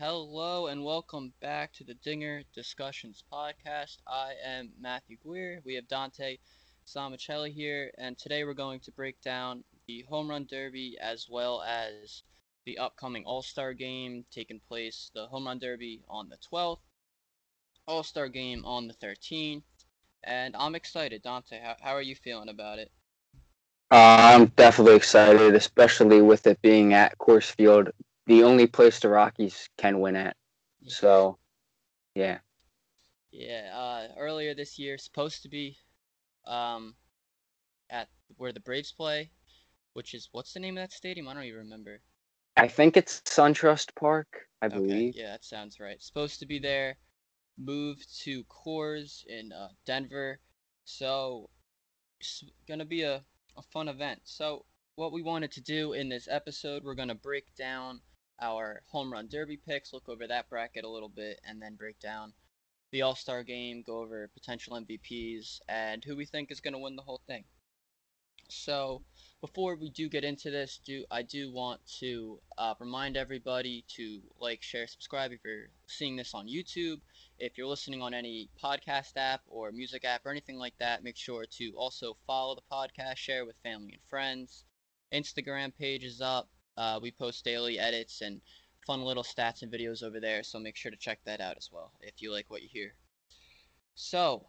Hello and welcome back to the Dinger Discussions podcast. I am Matthew Guir. We have Dante Samicelli here, and today we're going to break down the Home Run Derby as well as the upcoming All Star game taking place. The Home Run Derby on the 12th, All Star game on the 13th, and I'm excited. Dante, how, how are you feeling about it? Uh, I'm definitely excited, especially with it being at Coors Field, the only place the Rockies can win at. So, yeah. Yeah. Uh, earlier this year, supposed to be, um, at where the Braves play, which is what's the name of that stadium? I don't even remember. I think it's SunTrust Park, I Okay, believe. yeah, that sounds right. Supposed to be there, moved to Coors in uh, Denver. So it's gonna be a, a fun event. So what we wanted to do in this episode, we're gonna break down our home run derby picks, look over that bracket a little bit, and then break down the All Star game, go over potential MVPs, and who we think is gonna win the whole thing. So before we do get into this, do I do want to uh, remind everybody to like, share, subscribe if you're seeing this on YouTube. If you're listening on any podcast app or music app or anything like that, make sure to also follow the podcast, share with family and friends. Instagram page is up. Uh, we post daily edits and fun little stats and videos over there, so make sure to check that out as well if you like what you hear. So,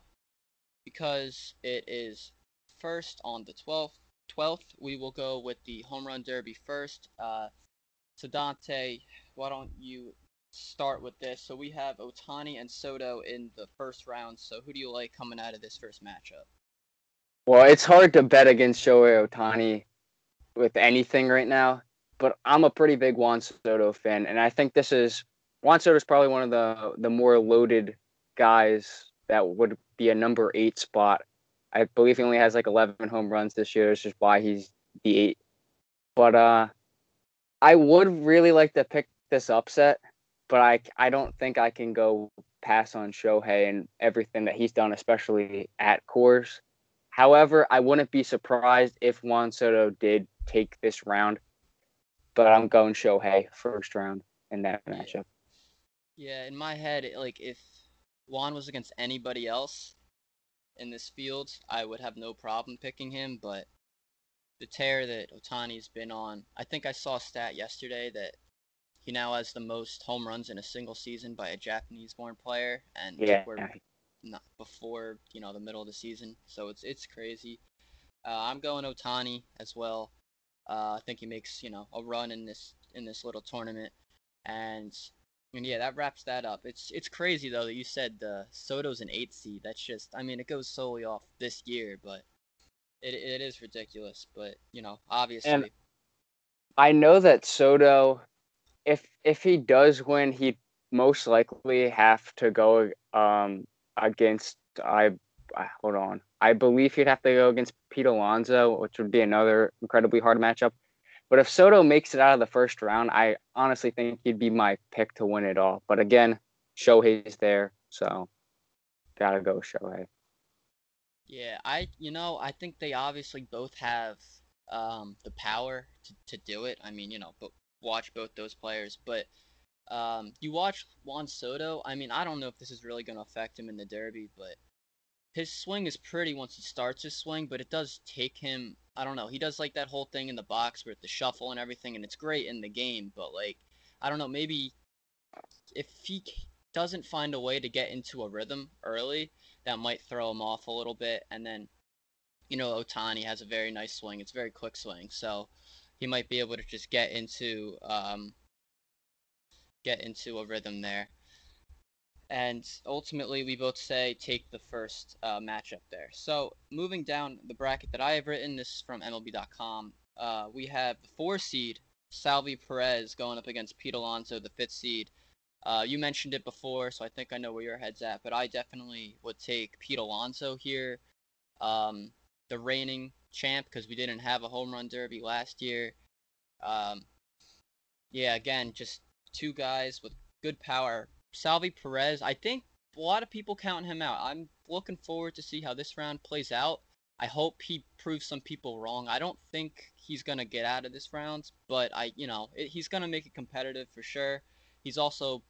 because it is first on the 12th, 12th, we will go with the home run derby first. Uh, so Dante, why don't you start with this? So we have Otani and Soto in the first round. So who do you like coming out of this first matchup? Well, it's hard to bet against Shohei Otani with anything right now, but I'm a pretty big Juan Soto fan, and I think this is Juan Soto is probably one of the the more loaded guys that would be a number eight spot. I believe he only has like 11 home runs this year. It's is why he's the eight. But uh, I would really like to pick this upset, but I I don't think I can go pass on Shohei and everything that he's done, especially at Coors. However, I wouldn't be surprised if Juan Soto did take this round, but I'm going Shohei first round in that matchup. Yeah, in my head, like if Juan was against anybody else in this field, I would have no problem picking him. But the tear that Otani's been on, I think I saw a stat yesterday that he now has the most home runs in a single season by a Japanese-born player, and Yeah, we're not before you know the middle of the season, so it's it's crazy. Uh, I'm going Otani as well. Uh, I think he makes you know a run in this in this little tournament, and and yeah, that wraps that up. It's it's crazy though that you said the Soto's an eight seed. That's just I mean it goes solely off this year, but it it is ridiculous. But you know obviously I know that Soto, if if he does win, he'd most likely have to go um against I, I hold on. I believe he'd have to go against Pete Alonso, which would be another incredibly hard matchup. But if Soto makes it out of the first round, I honestly think he'd be my pick to win it all. But again, Shohei's there, so gotta go Shohei. Yeah, I you know I think they obviously both have um the power to, to do it. I mean you know but watch both those players, but um you watch Juan Soto. I mean I don't know if this is really going to affect him in the Derby, but his swing is pretty once he starts his swing, but it does take him. I don't know. He does like that whole thing in the box with the shuffle and everything, and it's great in the game. But like I don't know, maybe if he doesn't find a way to get into a rhythm early that might throw him off a little bit. And then, you know, Otani has a very nice swing. It's very quick swing, so he might be able to just get into um, get into a rhythm there. And ultimately, we both say take the first uh, matchup there. So moving down the bracket that I have written, this is from MLB.com. Uh, we have the four seed Salvy Perez going up against Pete Alonso, the fifth seed. Uh, you mentioned it before, so I think I know where your head's at, but I definitely would take Pete Alonso here, um, the reigning champ, because we didn't have a home run derby last year. Um, yeah, again, just two guys with good power. Salvy Perez, I think a lot of people count him out. I'm looking forward to see how this round plays out. I hope he proves some people wrong. I don't think he's gonna get out of this round, but I, you know, it, he's gonna make it competitive for sure. he's also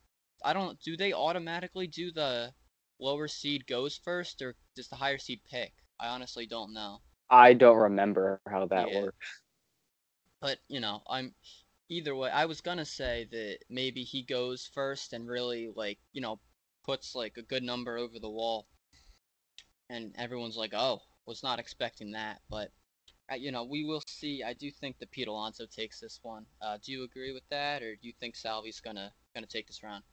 I don't do they automatically do the lower seed goes first or does the higher seed pick? I honestly don't know. I don't remember how that Yeah. works. But, you know, I'm either way, I was gonna say that maybe he goes first and really like, you know, puts like a good number over the wall. And everyone's like, "Oh, was not expecting that." But uh, you know, we will see. I do think that Pete Alonso takes this one. Uh, do you agree with that, or do you think Salvy's gonna gonna take this round?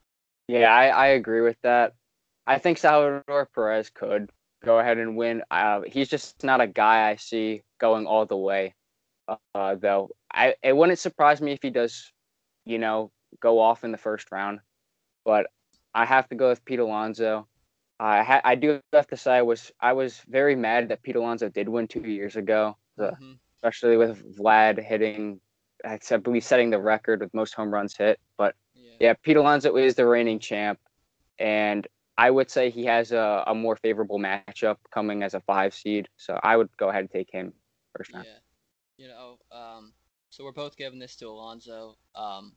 Yeah, I, I agree with that. I think Salvador Perez could go ahead and win. Uh, he's just not a guy I see going all the way. Uh, though I it wouldn't surprise me if he does, you know, go off in the first round. But I have to go with Pete Alonso. I ha- I do have to say I was I was very mad that Pete Alonso did win two years ago, uh, hmm especially with Vlad hitting, I believe setting the record with most home runs hit. But Yeah. yeah, Pete Alonso is the reigning champ, and I would say he has a, a more favorable matchup coming as a five seed. So I would go ahead and take him first round. Yeah. You know, um, so we're both giving this to Alonso. Um,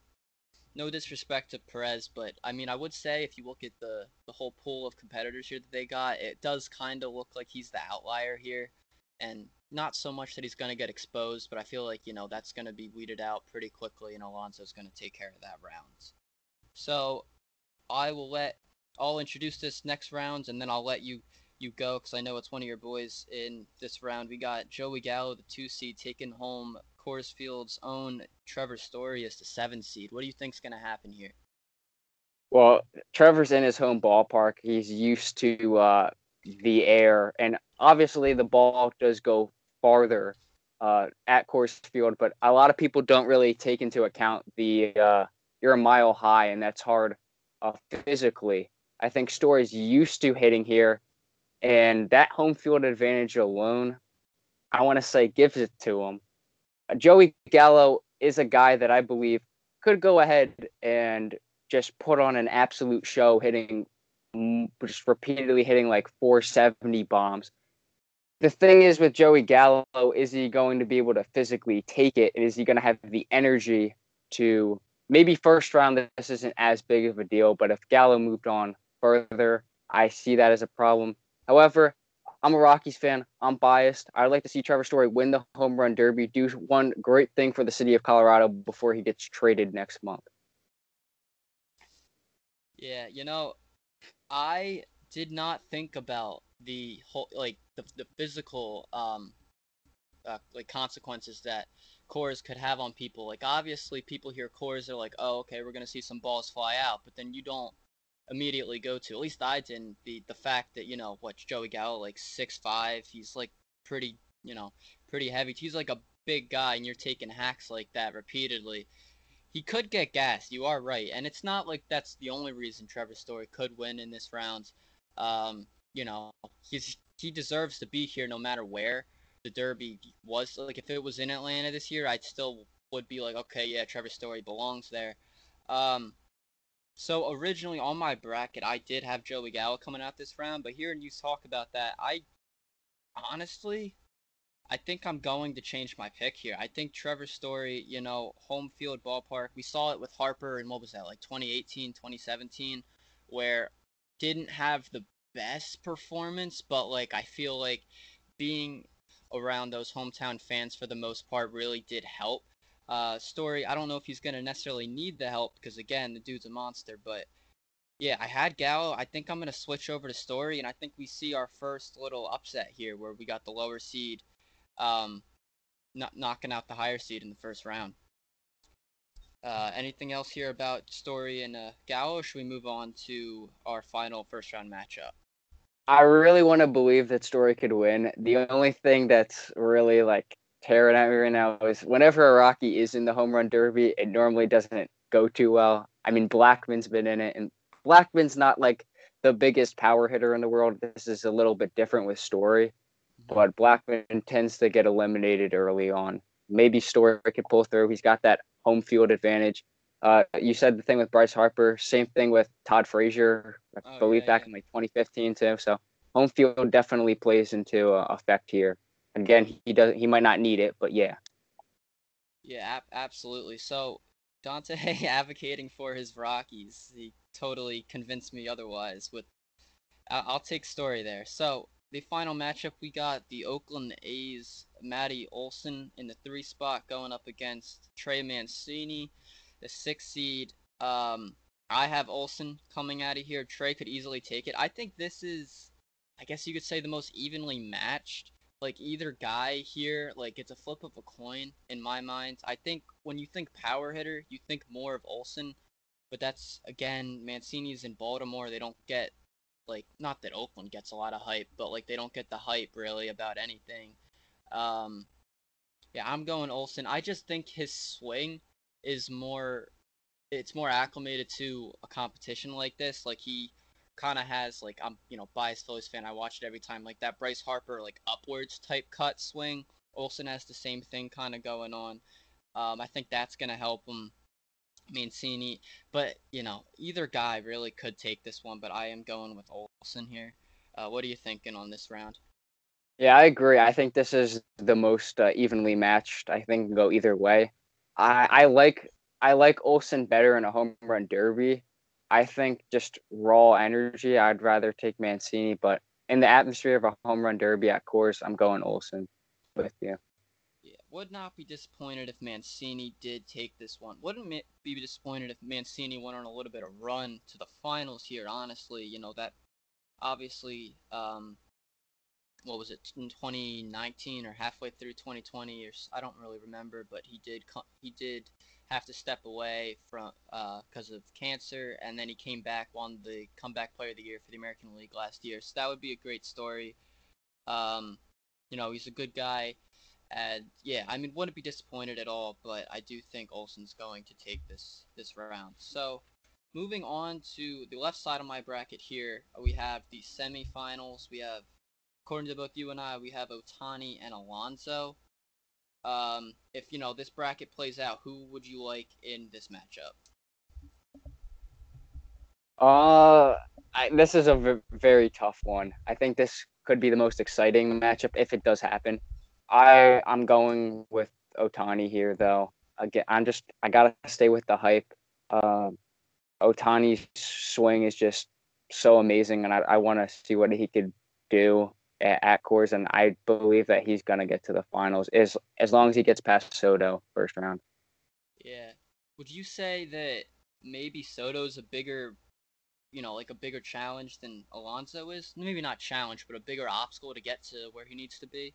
no disrespect to Perez, but I mean, I would say if you look at the the whole pool of competitors here that they got, it does kind of look like he's the outlier here, and not so much that he's gonna get exposed, but I feel like you know that's gonna be weeded out pretty quickly, and Alonso's gonna take care of that round. So I will let I'll introduce this next round, and then I'll let you you go because I know it's one of your boys in this round. We got Joey Gallo, the two seed, taking home Coors Field's own Trevor Story as the seven seed. What do you think's gonna happen here? Well, Trevor's in his home ballpark. He's used to uh, the air, and obviously the ball does go farther uh, at Coors Field. But a lot of people don't really take into account the uh, you're a mile high, and that's hard uh, physically. I think Story's used to hitting here, and that home field advantage alone, I want to say, gives it to him. Joey Gallo is a guy that I believe could go ahead and just put on an absolute show, hitting mm, just repeatedly hitting like 470 bombs. The thing is with Joey Gallo, is he going to be able to physically take it? And is he going to have the energy to maybe first round? This isn't as big of a deal, but if Gallo moved on further, I see that as a problem. However, I'm a Rockies fan. I'm biased. I'd like to see Trevor Story win the home run derby, do one great thing for the city of Colorado before he gets traded next month. Yeah, you know, I did not think about the whole like the the physical um uh, like consequences that Coors could have on people. Like obviously people hear Coors are like, "Oh, okay, we're going to see some balls fly out." But then you don't immediately go to, at least I didn't, the the fact that, you know, what Joey Gallo like six five, he's like pretty, you know, pretty heavy. He's like a big guy and you're taking hacks like that repeatedly. He could get gassed. You are right, and it's not like that's the only reason Trevor Story could win in this round. Um, you know, he's he deserves to be here no matter where the Derby was. Like if it was in Atlanta this year, I'd still would be like, okay, yeah, Trevor Story belongs there. Um, so originally on my bracket, I did have Joey Gallo coming out this round, but hearing you talk about that, I honestly I think I'm going to change my pick here. I think Trevor Story, you know, home field ballpark. We saw it with Harper and what was that, like 2018, 2017, where didn't have the best performance, but like I feel like being around those hometown fans for the most part really did help. Uh, Story, I don't know if he's gonna necessarily need the help because again, the dude's a monster, but yeah, I had Gallo. I think I'm gonna switch over to Story, and I think we see our first little upset here where we got the lower seed um, not knocking out the higher seed in the first round. Uh, anything else here about Story and uh, Gallo? Should we move on to our final first round matchup? I really want to believe that Story could win. The only thing that's really like tearing at me right now is whenever a Rocky is in the home run derby, it normally doesn't go too well. I mean, Blackmon's been in it, and Blackmon's not like the biggest power hitter in the world. This is a little bit different with Story, but Blackmon tends to get eliminated early on. Maybe Story could pull through. He's got that home field advantage. Uh, you said the thing with Bryce Harper, same thing with Todd Frazier, I Oh, believe yeah, back yeah. in like 2015 too. So home field definitely plays into uh, effect here. Again, he does he might not need it, but yeah. Yeah, ab- absolutely. So Dante advocating for his Rockies. He totally convinced me otherwise. With I'll, I'll take Story there. So the final matchup we got the Oakland A's Matty Olson in the three spot going up against Trey Mancini, the six seed. Um, I have Olson coming out of here. Trey could easily take it. I think this is, I guess you could say, the most evenly matched. Like either guy here, like it's a flip of a coin in my mind. I think when you think power hitter, you think more of Olson, but that's again Mancini's in Baltimore. They don't get like not that Oakland gets a lot of hype, but like they don't get the hype really about anything. Um, yeah, I'm going Olson. I just think his swing is more it's more acclimated to a competition like this. Like he kind of has like I'm you know biased Phillies fan. I watch it every time. Like that Bryce Harper like upwards type cut swing. Olson has the same thing kind of going on. Um, I think that's gonna help him. Mancini, but you know either guy really could take this one. But I am going with Olson here. Uh, what are you thinking on this round? Yeah, I agree. I think this is the most uh, evenly matched. I think go either way. I I like I like Olson better in a home run derby. I think just raw energy, I'd rather take Mancini, but in the atmosphere of a home run derby at Coors, I'm going Olson with you. Yeah, would not be disappointed if Mancini did take this one. Wouldn't be disappointed if Mancini went on a little bit of run to the finals here. Honestly, you know that obviously um, what was it in 2019 or halfway through 2020 or I don't really remember, but he did he did have to step away from because uh, of cancer, and then he came back, won the comeback player of the year for the American League last year. So that would be a great story. Um, you know, he's a good guy, and yeah, I mean, wouldn't be disappointed at all. But I do think Olson's going to take this this round. So. Moving on to the left side of my bracket here, we have the semifinals. We have according to both you and I, we have Otani and Alonso. Um, if you know this bracket plays out, who would you like in this matchup? Uh, I, this is a v- very tough one. I think this could be the most exciting matchup if it does happen. I I'm going with Otani here though. Again, I'm just I gotta stay with the hype. Um, Otani's swing is just so amazing, and I, I want to see what he could do at, at Coors, and I believe that he's gonna get to the finals as as long as he gets past Soto first round. Yeah. Would you say that maybe Soto's a bigger, you know, like a bigger challenge than Alonso is? Maybe not challenge, but a bigger obstacle to get to where he needs to be.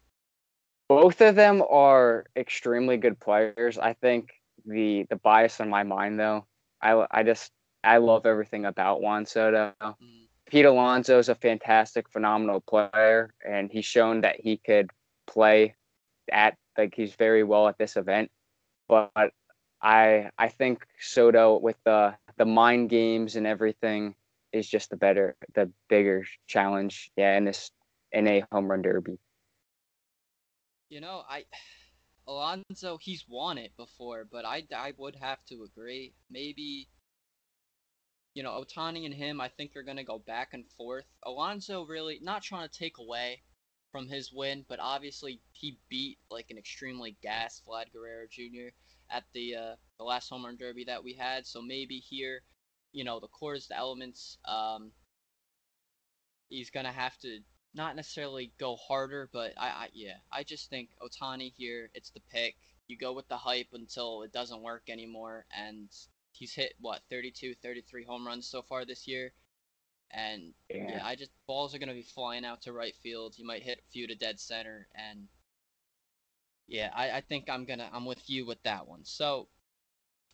Both of them are extremely good players. I think the the bias in my mind though, I I just I love everything about Juan Soto. Mm. Pete Alonso is a fantastic, phenomenal player, and he's shown that he could play at like he's very well at this event. But I I think Soto with the the mind games and everything is just the better the bigger challenge. Yeah, in this in a home run derby. You know, I Alonso he's won it before, but I I would have to agree. Maybe you know, Otani and him, I think are going to go back and forth. Alonso really not trying to take away from his win, but obviously he beat like an extremely gassed Vlad Guerrero Jr. at the uh, the last home run derby that we had. So maybe here, you know, the Coors, the elements, um, he's gonna have to not necessarily go harder, but I, I yeah, I just think Otani here, it's the pick. You go with the hype until it doesn't work anymore, and he's hit what 32, 33 home runs so far this year. And yeah, yeah I just balls are gonna be flying out to right field. You might hit a few to dead center, and yeah, I, I think I'm gonna I'm with you with that one. So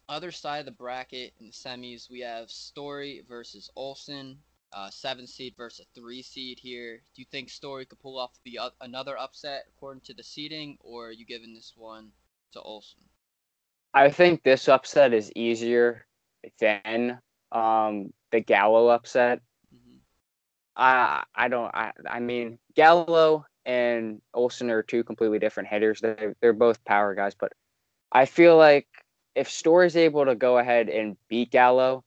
other side of the bracket in the semis, we have Story versus Olson, uh, seven seed versus three seed here. Do you think Story could pull off the uh, another upset according to the seeding, or are you giving this one to Olson? I think this upset is easier than um, the Gallo upset. Mm-hmm. I I don't I I mean Gallo and Olson are two completely different hitters. They're they're both power guys, but I feel like if Story's able to go ahead and beat Gallo,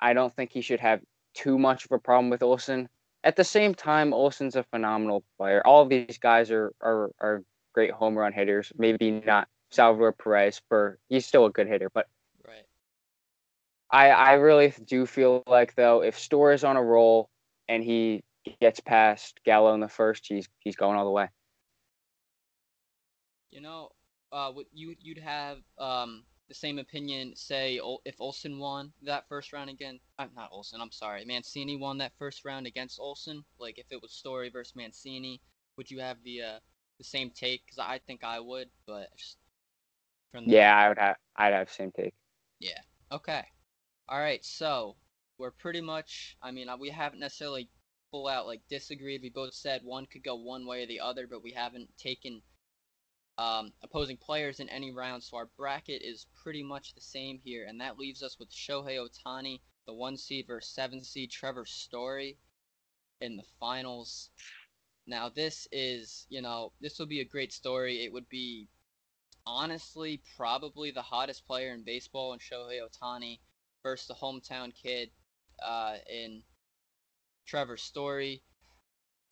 I don't think he should have too much of a problem with Olson. At the same time, Olson's a phenomenal player. All of these guys are are, are great home run hitters. Maybe not Salvador Perez for he's still a good hitter, but right. I I really do feel like though if Store is on a roll and he gets past Gallo in the first, he's he's going all the way. You know, uh, you you'd have um the same opinion. Say if Olson won that first round again, I'm uh, not Olson. I'm sorry, Mancini won that first round against Olson. Like if it was Story versus Mancini, would you have the uh the same take? Because I think I would, but just from the... yeah, I would have I'd have same take. Yeah. Okay. All right. So we're pretty much. I mean, uh, we haven't necessarily full out like disagreed. We both said one could go one way or the other, but we haven't taken um, opposing players in any round. So our bracket is pretty much the same here, and that leaves us with Shohei Ohtani, the one seed versus seven seed Trevor Story in the finals. Now this is, you know, this will be a great story. It would be honestly probably the hottest player in baseball in Shohei Ohtani versus the hometown kid uh, in Trevor Story.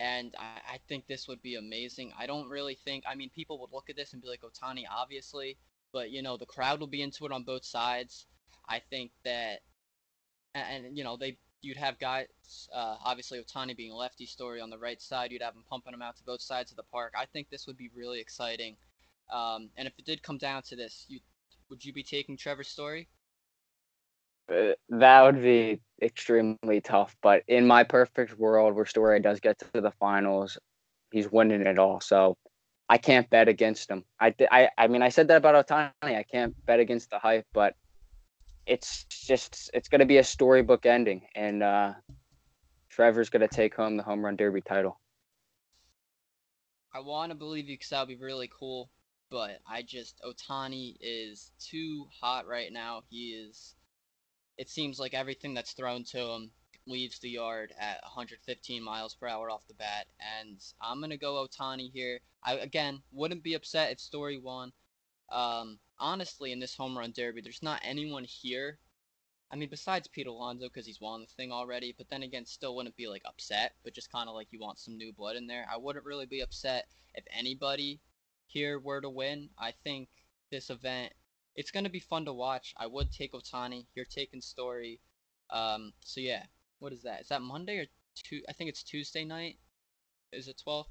And I, I think this would be amazing. I don't really think, I mean, people would look at this and be like, Ohtani, obviously. But, you know, the crowd will be into it on both sides. I think that, and, and you know, they you'd have guys, uh, obviously Ohtani being lefty Story on the right side, you'd have them pumping them out to both sides of the park. I think this would be really exciting. Um, and if it did come down to this, you would you be taking Trevor's story? Uh, that would be extremely tough. But in my perfect world, where Story does get to the finals, he's winning it all. So I can't bet against him. I, I, I mean, I said that about Otani. I can't bet against the hype, but it's just it's going to be a storybook ending, and uh, Trevor's going to take home the home run derby title. I want to believe you because that would be really cool, but I just Otani is too hot right now. He is it seems like everything that's thrown to him leaves the yard at 115 miles per hour off the bat. And I'm gonna go Otani here. I again wouldn't be upset if Story won. Um, honestly, in this home run derby, there's not anyone here. I mean, besides Pete Alonso, because he's won the thing already. But then again, still wouldn't be like upset, but just kind of like you want some new blood in there. I wouldn't really be upset if anybody here were to win. I think this event it's gonna be fun to watch. I would take Otani. You're taking Story. Um, so yeah, what is that? Is that Monday or two? I think it's Tuesday night. Is it 12?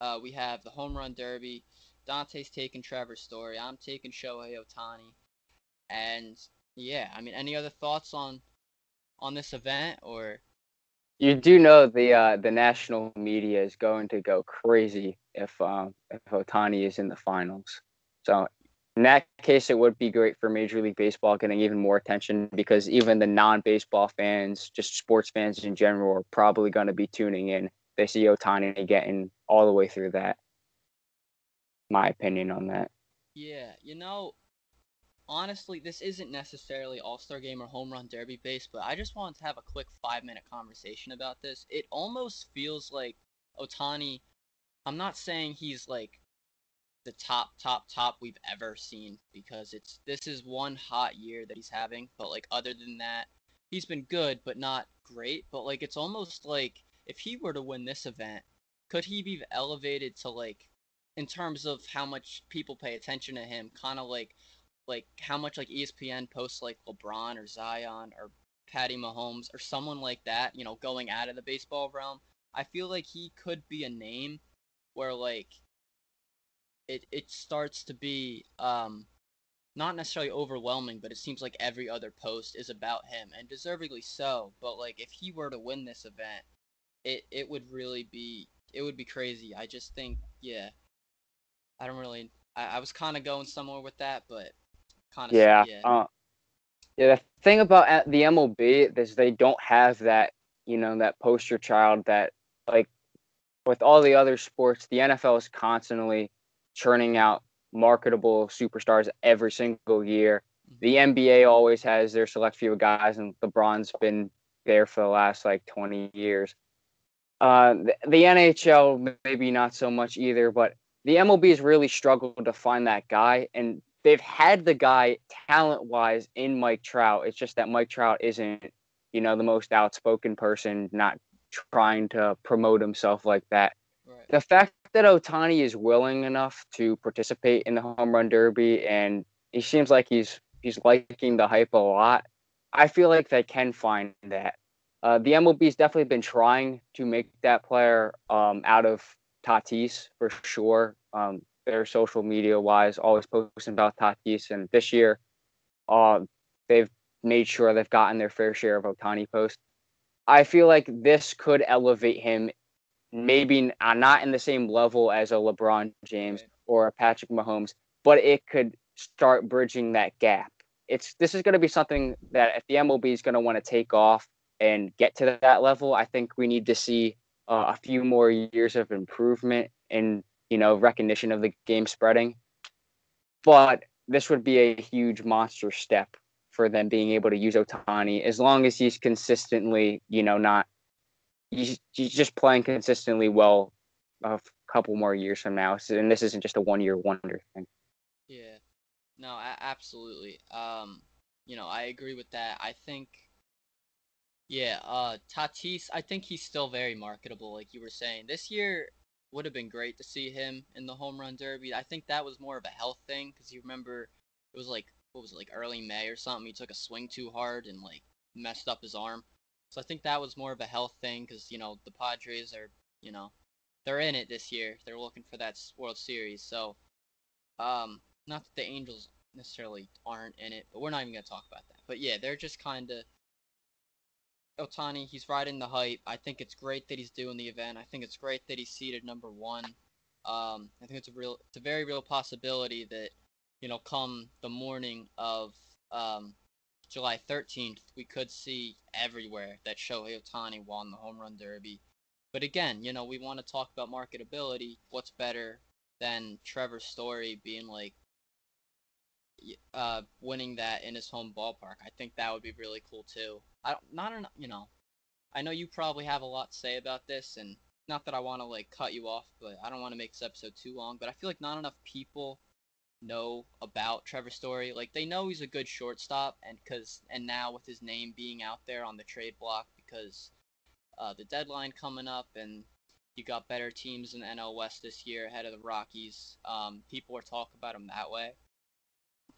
Uh, we have the home run derby. Dante's taking Trevor Story. I'm taking Shohei Otani. And yeah, I mean, any other thoughts on on this event or? You do know the uh, the national media is going to go crazy if um, if Ohtani is in the finals. So in that case, it would be great for Major League Baseball getting even more attention because even the non-baseball fans, just sports fans in general, are probably going to be tuning in. They see Otani getting all the way through that. My opinion on that. Yeah, you know, honestly, this isn't necessarily All Star Game or Home Run Derby based, but I just wanted to have a quick five minute conversation about this. It almost feels like Ohtani. I'm not saying he's like the top top top we've ever seen because it's this is one hot year that he's having but like other than that he's been good but not great but like it's almost like if he were to win this event could he be elevated to like in terms of how much people pay attention to him kind of like like how much like ESPN posts like LeBron or Zion or Patty Mahomes or someone like that, you know, going out of the baseball realm. I feel like he could be a name where like it it starts to be um not necessarily overwhelming, but it seems like every other post is about him, and deservedly so. But like, if he were to win this event, it it would really be it would be crazy. I just think, yeah, I don't really. I, I was kind of going somewhere with that, but kind of yeah. Yeah. Uh, yeah. The thing about the MLB is they don't have that, you know, that poster child that like with all the other sports, the NFL is constantly churning out marketable superstars every single year. The NBA always has their select few guys, and LeBron's been there for the last like 20 years. Uh, the, the NHL maybe not so much either, but the MLB has really struggled to find that guy, and they've had the guy talent wise in Mike Trout. It's just that Mike Trout isn't, you know, the most outspoken person, not trying to promote himself like that. Right. The fact that Otani is willing enough to participate in the home run derby, and he seems like he's he's liking the hype a lot. I feel like they can find that. Uh, the MLB's definitely been trying to make that player um, out of Tatis for sure. Um, their social media wise, always posting about Tatis, and this year, uh, they've made sure they've gotten their fair share of Otani posts. I feel like this could elevate him, maybe uh, not in the same level as a LeBron James or a Patrick Mahomes, but it could start bridging that gap. It's this is going to be something that if the MLB is going to want to take off and get to that level, I think we need to see uh, a few more years of improvement and you know recognition of the game spreading. But this would be a huge monster step for them being able to use Otani as long as he's consistently, you know, not he's, he's just playing consistently well a couple more years from now. So, and this isn't just a one year wonder thing. Yeah. No, absolutely. Um, you know, I agree with that. I think yeah, uh Tatis, I think he's still very marketable like you were saying. This year would have been great to see him in the home run derby. I think that was more of a health thing cuz you remember it was like what was it like early May or something. He took a swing too hard and like messed up his arm. So I think that was more of a health thing cuz you know, the Padres are, you know, they're in it this year. They're looking for that World Series. So um not that the Angels necessarily aren't in it, but we're not even to talk about that. But yeah, they're just kind of Otani, he's riding the hype. I think it's great that he's doing the event. I think it's great that he's seated number one. Um, I think it's a real, it's a very real possibility that, you know, come the morning of um, July 13th, we could see everywhere that Shohei Ohtani won the home run derby. But again, you know, we want to talk about marketability. What's better than Trevor Story being like, uh, winning that in his home ballpark? I think that would be really cool too. I don't, not enough, you know, I know you probably have a lot to say about this, and not that I want to like cut you off, but I don't want to make this episode too long. But I feel like not enough people know about Trevor Story. Like they know he's a good shortstop, and cause and now with his name being out there on the trade block because uh, the deadline coming up, and you got better teams in NL West this year ahead of the Rockies. Um, people are talking about him that way,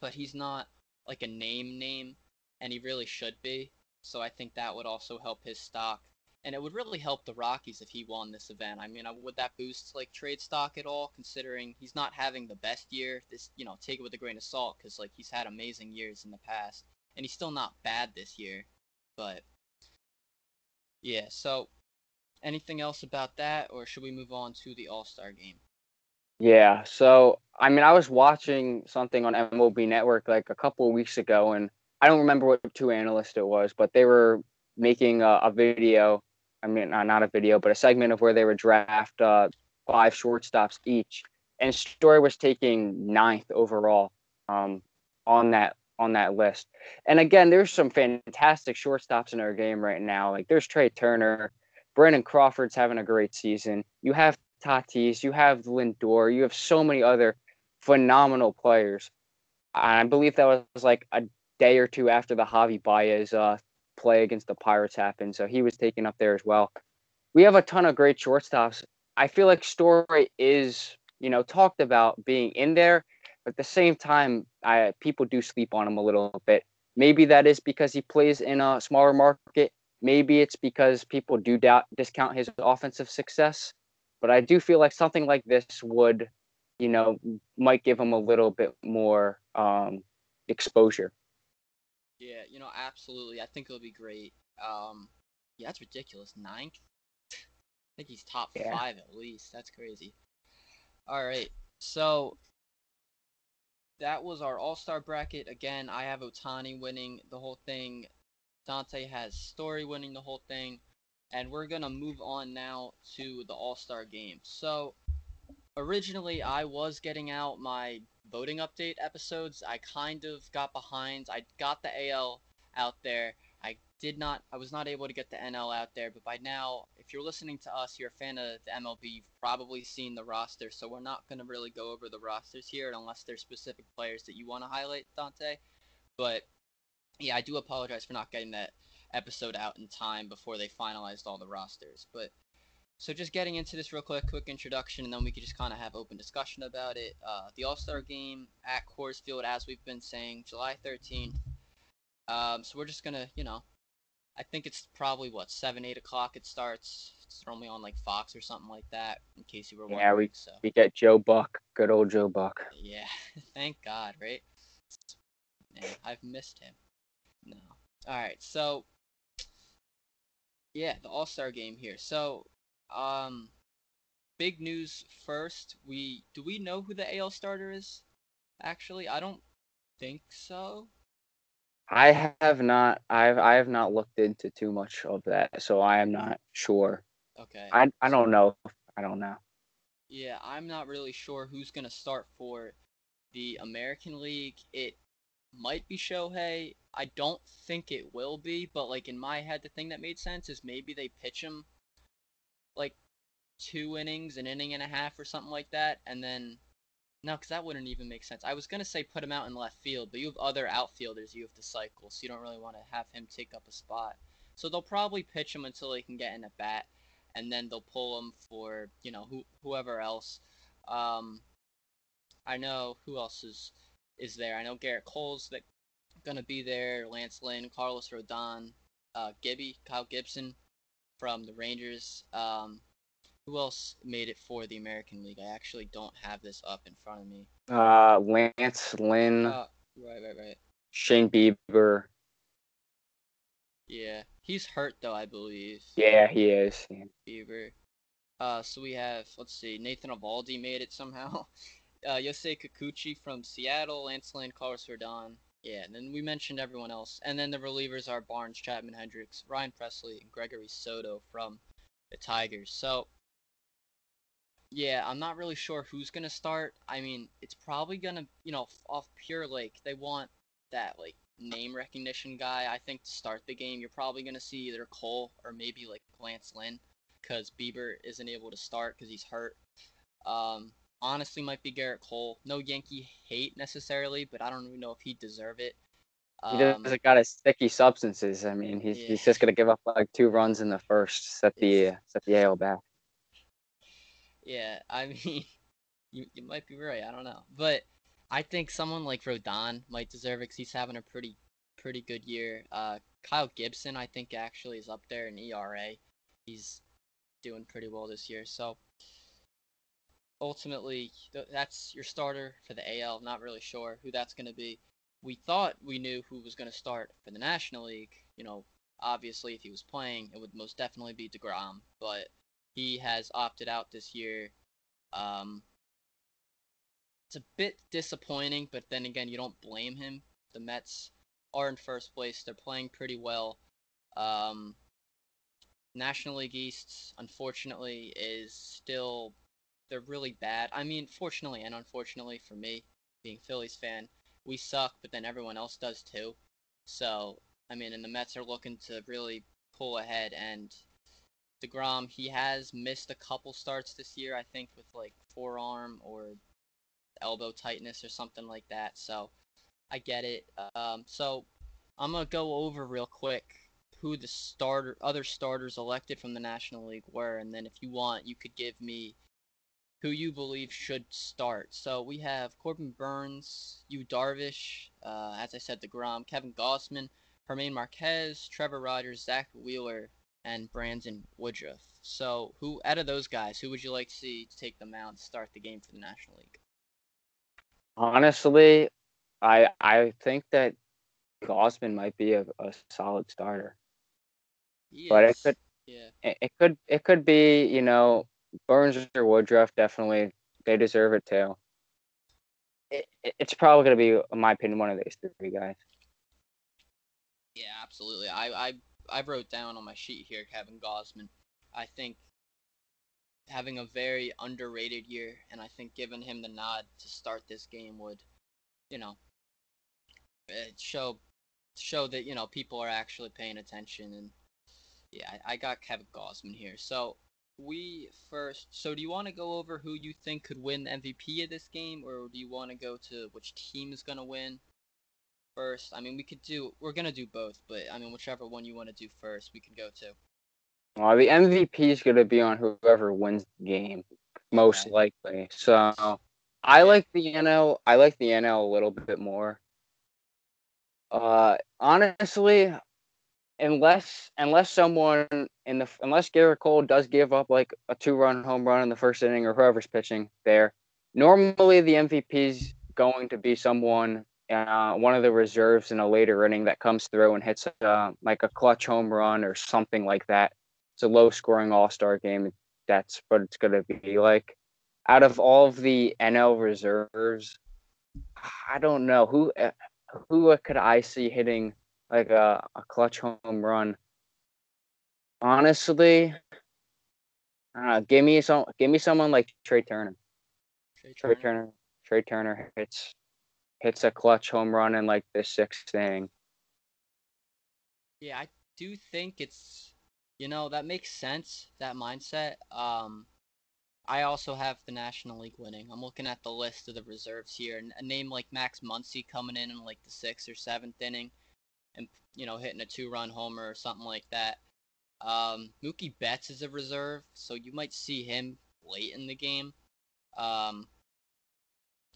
but he's not like a name name, and he really should be. So I think that would also help his stock. And it would really help the Rockies if he won this event. I mean, uh, would that boost like trade stock at all? Considering he's not having the best year. This, you know, take it with a grain of salt because like he's had amazing years in the past, and he's still not bad this year. But yeah, so anything else about that, or should we move on to the All Star game? Yeah. So I mean, I was watching something on MLB Network like a couple of weeks ago, and I don't remember what two analysts it was, but they were making a, a video. I mean, not a video, but a segment of where they would draft uh, five shortstops each, and Story was taking ninth overall um, on that on that list. And again, there's some fantastic shortstops in our game right now. Like there's Trea Turner, Brandon Crawford's having a great season. You have Tatis, you have Lindor, you have so many other phenomenal players. I believe that was like a day or two after the Javy Baez uh, play against the Pirates happened. So he was taken up there as well. We have a ton of great shortstops. I feel like Story is, you know, talked about being in there, but at the same time, I people do sleep on him a little bit. Maybe that is because he plays in a smaller market. Maybe it's because people do doubt discount his offensive success. But I do feel like something like this would, you know, might give him a little bit more um, exposure. Yeah, you know, absolutely. I think it'll be great. Um, yeah, that's ridiculous. Ninth? I think he's top yeah. five at least. That's crazy. All right, so that was our All Star bracket. Again, I have Otani winning the whole thing. Dante has Story winning the whole thing, and we're gonna move on now to the All Star game. So originally, I was getting out my voting update episodes, I kind of got behind. I got the AL out there. I did not, I was not able to get the NL out there, but by now, if you're listening to us, you're a fan of the MLB, you've probably seen the roster, so we're not going to really go over the rosters here unless there's specific players that you want to highlight, Dante. But yeah, I do apologize for not getting that episode out in time before they finalized all the rosters. But so just getting into this real quick, quick introduction, and then we could just kind of have open discussion about it. Uh, the All Star Game at Coors Field, as we've been saying, July 13th. Um, so we're just gonna, you know, I think it's probably what seven, eight o'clock. It starts. It's normally on like Fox or something like that. In case you were wondering. Yeah, we- so We get Joe Buck, good old Joe Buck. yeah, thank God, right? Man, I've missed him. No. All right, so yeah, the All Star game here. So, um, big news first. We do we know who the AL starter is? Actually, I don't think so. I have not. I've I have not looked into too much of that, so I am not sure. Okay. I I don't know. I don't know. Yeah, I'm not really sure who's gonna start for the American League. It might be Shohei. I don't think it will be, but like in my head, the thing that made sense is maybe they pitch him like two innings, an inning and a half, or something like that, and then no, because that wouldn't even make sense. I was gonna say put him out in left field, but you have other outfielders you have to cycle, so you don't really want to have him take up a spot. So they'll probably pitch him until he can get in a bat, and then they'll pull him for you know who whoever else. Um, I know who else is is there. I know Gerrit Cole's that gonna be there. Lance Lynn, Carlos Rodon, uh, Gibby, Kyle Gibson from the Rangers. Um, who else made it for the American League? I actually don't have this up in front of me. Uh, Lance Lynn, Uh, right, right, right. Shane Bieber. Yeah, he's hurt though, I believe. Yeah, he is. Yeah. Bieber. Uh, so we have, let's see, Nathan Eovaldi made it somehow. Uh, Yusei Kikuchi from Seattle, Lance Lynn, Carlos Rodon. Yeah, and then we mentioned everyone else. And then the relievers are Barnes, Chapman, Hendriks, Ryan Pressly, and Gregory Soto from the Tigers. So, yeah, I'm not really sure who's going to start. I mean, it's probably going to, you know, off pure, like, they want that, like, name recognition guy, I think, to start the game. You're probably going to see either Cole or maybe, like, Lance Lynn because Bieber isn't able to start because he's hurt. Um, honestly, might be Gerrit Cole. No Yankee hate necessarily, but I don't even know if he'd deserve it. He Um, doesn't got his sticky substances. I mean, he's Yeah. he's just gonna give up like two runs in the first, set the It's- set the AL back. yeah, I mean, you you might be right. I don't know, but I think someone like Rodon might deserve it because he's having a pretty pretty good year. Uh, Kyle Gibson, I think, actually is up there in ERA. He's doing pretty well this year. So ultimately, that's your starter for the AL. Not really sure who that's going to be. We thought we knew who was going to start for the National League. You know, obviously, if he was playing, it would most definitely be DeGrom, but he has opted out this year. Um, it's a bit disappointing, but then again, you don't blame him. The Mets are in first place. They're playing pretty well. Um, National League East, unfortunately, is still they're really bad. I mean, fortunately and unfortunately for me, being Phillies fan, we suck, but then everyone else does too. So, I mean, and the Mets are looking to really pull ahead. And Degrom, he has missed a couple starts this year, I think, with like forearm or elbow tightness or something like that. So, I get it. Um, so I'm gonna go over real quick who the starter, other starters elected from the National League were, and then if you want, you could give me who you believe should start. So we have Corbin Burnes, Yu Darvish, uh, as I said, DeGrom, Kevin Gausman, German Marquez, Trevor Rogers, Zack Wheeler, and Brandon Woodruff. So who out of those guys, who would you like to see take the mound to start the game for the National League? Honestly, I I think that Gausman might be a, a solid starter. But it could- yeah. It, it could it could be you know Burnes or Woodruff definitely they deserve it too. It, it- it's probably gonna be, in my opinion, one of these three guys. Yeah, absolutely. I, I I wrote down on my sheet here Kevin Gausman. I think having a very underrated year, and I think giving him the nod to start this game would, you know, eh, show show that you know people are actually paying attention. And yeah, I, I got Kevin Gausman here. So we first. So do you want to go over who you think could win the MVP of this game, or do you want to go to which team is gonna win? first. I mean, we could do. We're gonna do both, but I mean, whichever one you want to do first, we can go to. Well, the MVP is gonna be on whoever wins the game, most Okay. likely. So I like the NL. I like the NL a little bit more. Uh, honestly, unless unless someone in the unless Gerrit Cole does give up like a two run home run in the first inning or whoever's pitching there, normally the MVP is going to be someone uh, one of the reserves in a later inning that comes through and hits uh, like a clutch home run or something like that. It's a low scoring All Star game. That's what it's going to be like. Out of all of the NL reserves, I don't know who who could I see hitting like a, a clutch home run. Honestly, uh, give me some give me someone like Trea Turner. Trea Turner. Trea Turner, Trea Turner hits hits a clutch home run in like the sixth inning. Yeah, I do think it's you know that makes sense that mindset. Um, I also have the National League winning. I'm looking at the list of the reserves here, and a name like Max Muncy coming in in like the sixth or seventh inning, and you know hitting a two-run homer or something like that. Um, Mookie Betts is a reserve, so you might see him late in the game. Um,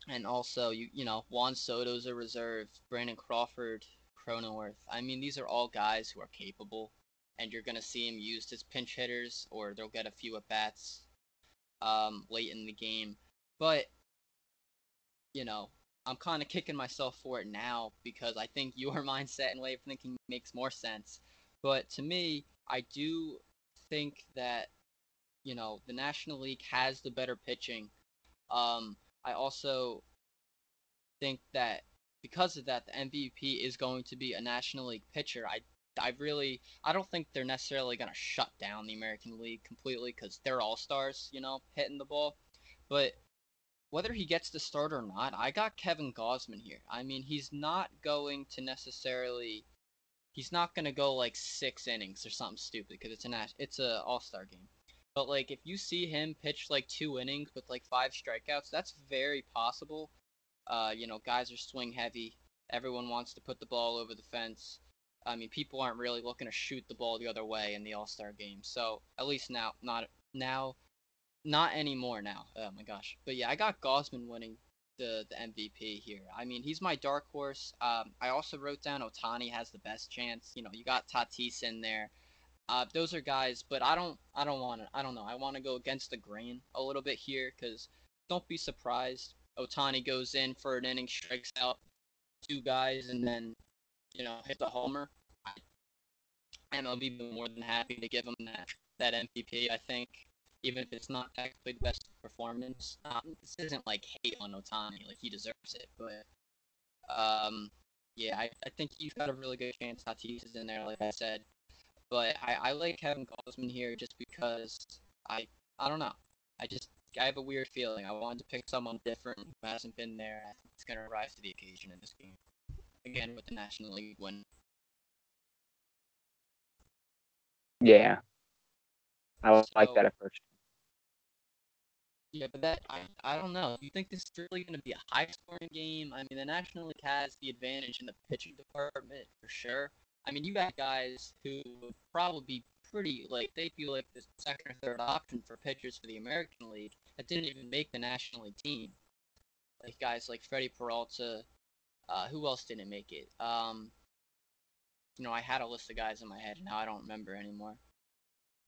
and also, you you know, Juan Soto's a reserve, Brandon Crawford, Cronenworth. I mean, these are all guys who are capable, and you're gonna see them used as pinch hitters, or they'll get a few at bats um, late in the game. But you know, I'm kind of kicking myself for it now because I think your mindset and way of thinking makes more sense. But to me, I do think that you know the National League has the better pitching. Um, I also think that because of that, the MVP is going to be a National League pitcher. I I really I don't think they're necessarily going to shut down the American League completely because they're all stars, you know, hitting the ball. But whether he gets the start or not, I got Kevin Gausman here. I mean, he's not going to necessarily he's not going to go like 6 innings or something stupid because it's an it's a All-Star game. But like if you see him pitch like 2 innings with like 5 strikeouts, that's very possible. Uh, you know, guys are swing heavy. Everyone wants to put the ball over the fence. I mean, people aren't really looking to shoot the ball the other way in the All Star game. So at least now, not now, not anymore now. Oh my gosh. But yeah, I got Gausman winning the the MVP here. I mean, he's my dark horse. Um, I also wrote down Ohtani has the best chance. You know, you got Tatis in there. Uh, those are guys, but I don't, I don't want to, I don't know. I want to go against the grain a little bit here because don't be surprised. Ohtani goes in for an inning, strikes out two guys, and then you know, hit the homer, MLB be more than happy to give him that that MVP. I think even if it's not technically the best performance, um, this isn't like hate on Ohtani, like he deserves it. But um, yeah, I, I think he's got a really good chance. Tatis is in there, like I said. But I, I like Kevin Gausman here just because I I don't know. I just I have a weird feeling. I wanted to pick someone different who hasn't been there. I think it's gonna rise to the occasion in this game again with the National League win. Yeah, I so, like that approach. Yeah, but that I I don't know. You think this is really going to be a high scoring game? I mean, the National League has the advantage in the pitching department for sure. I mean, you got guys who would probably be pretty like they feel like the second or third option for pitchers for the American League that didn't even make the National League team. Like guys like Freddie Peralta, uh, who else didn't make it? Um, you know, I had a list of guys in my head, and now I don't remember anymore.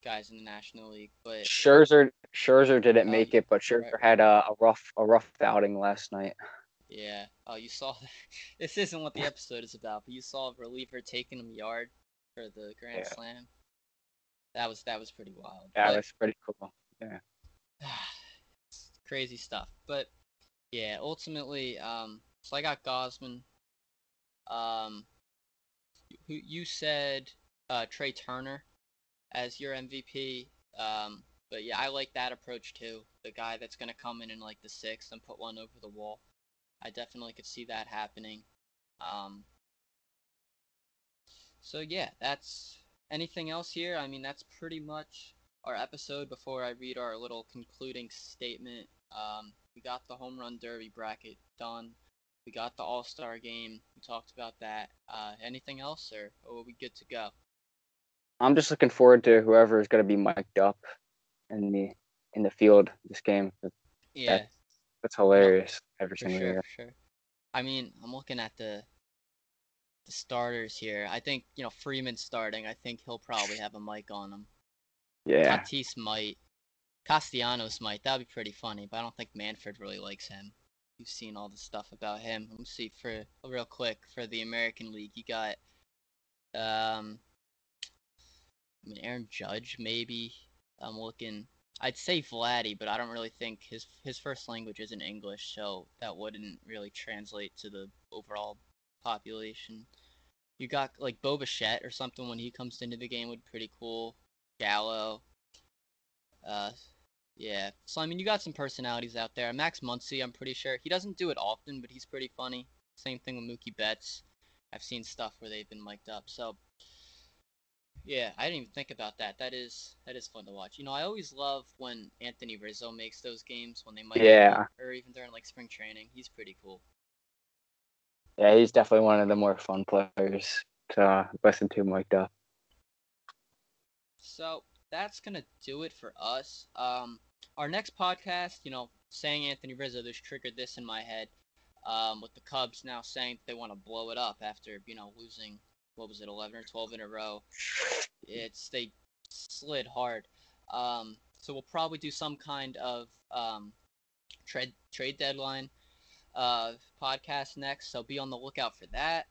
Guys in the National League, but Scherzer, Scherzer didn't oh, make it, but Scherzer right. had a, a, rough, a rough outing last night. Yeah. Oh, you saw. This isn't what the episode is about, but you saw a reliever taking him yard for the Grand yeah. Slam. That was that was pretty wild. Yeah, but, was pretty cool. Yeah. crazy stuff, but yeah, ultimately, um, so I got Gausman. Um, who you said uh, Trea Turner as your MVP. Um, but yeah, I like that approach too. The guy that's gonna come in in like the sixth and put one over the wall. I definitely could see that happening. Um, so yeah, that's anything else here. I mean, that's pretty much our episode. Before I read our little concluding statement, um, we got the home run derby bracket done. We got the All Star game. We talked about that. Uh, anything else, or, are we good to go? I'm just looking forward to whoever is going to be mic'd up in the in the field this game. Yeah, that's, that's hilarious every single sure, year. sure. I mean, I'm looking at the the starters here. I think you know Freeman starting. I think he'll probably have a mic on him. Yeah. Tatis might. Castellanos might. That'd be pretty funny, but I don't think Manfred really likes him. You've seen all the stuff about him. Let me see for real quick for the American League. You got um I mean Aaron Judge maybe. I'm looking I'd say Vladdy, but I don't really think his his first language isn't English, so that wouldn't really translate to the overall population. You got like Bo Bichette or something when he comes into the game would be pretty cool. Gallo. Uh, yeah. So I mean, you got some personalities out there. Max Muncy, I'm pretty sure he doesn't do it often, but he's pretty funny. Same thing with Mookie Betts. I've seen stuff where they've been mic'd up. So yeah, I didn't even think about that. That is that is fun to watch. You know, I always love when Anthony Rizzo makes those games when they might Yeah. or even during like spring training. He's pretty cool. Yeah, he's definitely one of the more fun players to listen to mic'd up. So that's gonna do it for us. Um, our next podcast, you know, saying Anthony Rizzo, this triggered this in my head. Um, with the Cubs now saying they want to blow it up after you know losing what was it, 11 or 12 in a row. It's they slid hard. Um, so we'll probably do some kind of um, trade trade deadline uh, podcast next. So be on the lookout for that.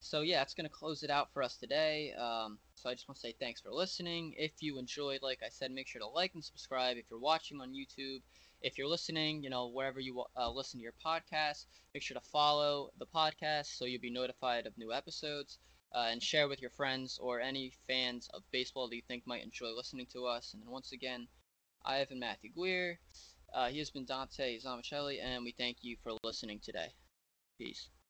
So yeah, it's gonna close it out for us today. Um, so I just want to say thanks for listening. If you enjoyed, like I said, make sure to like and subscribe. If you're watching on YouTube, if you're listening, you know wherever you uh, listen to your podcast, make sure to follow the podcast so you'll be notified of new episodes. Uh, and share with your friends or any fans of baseball that you think might enjoy listening to us. And once again, I have been Matthew Guier. Uh, he has been Dante Zamichelli, and we thank you for listening today. Peace.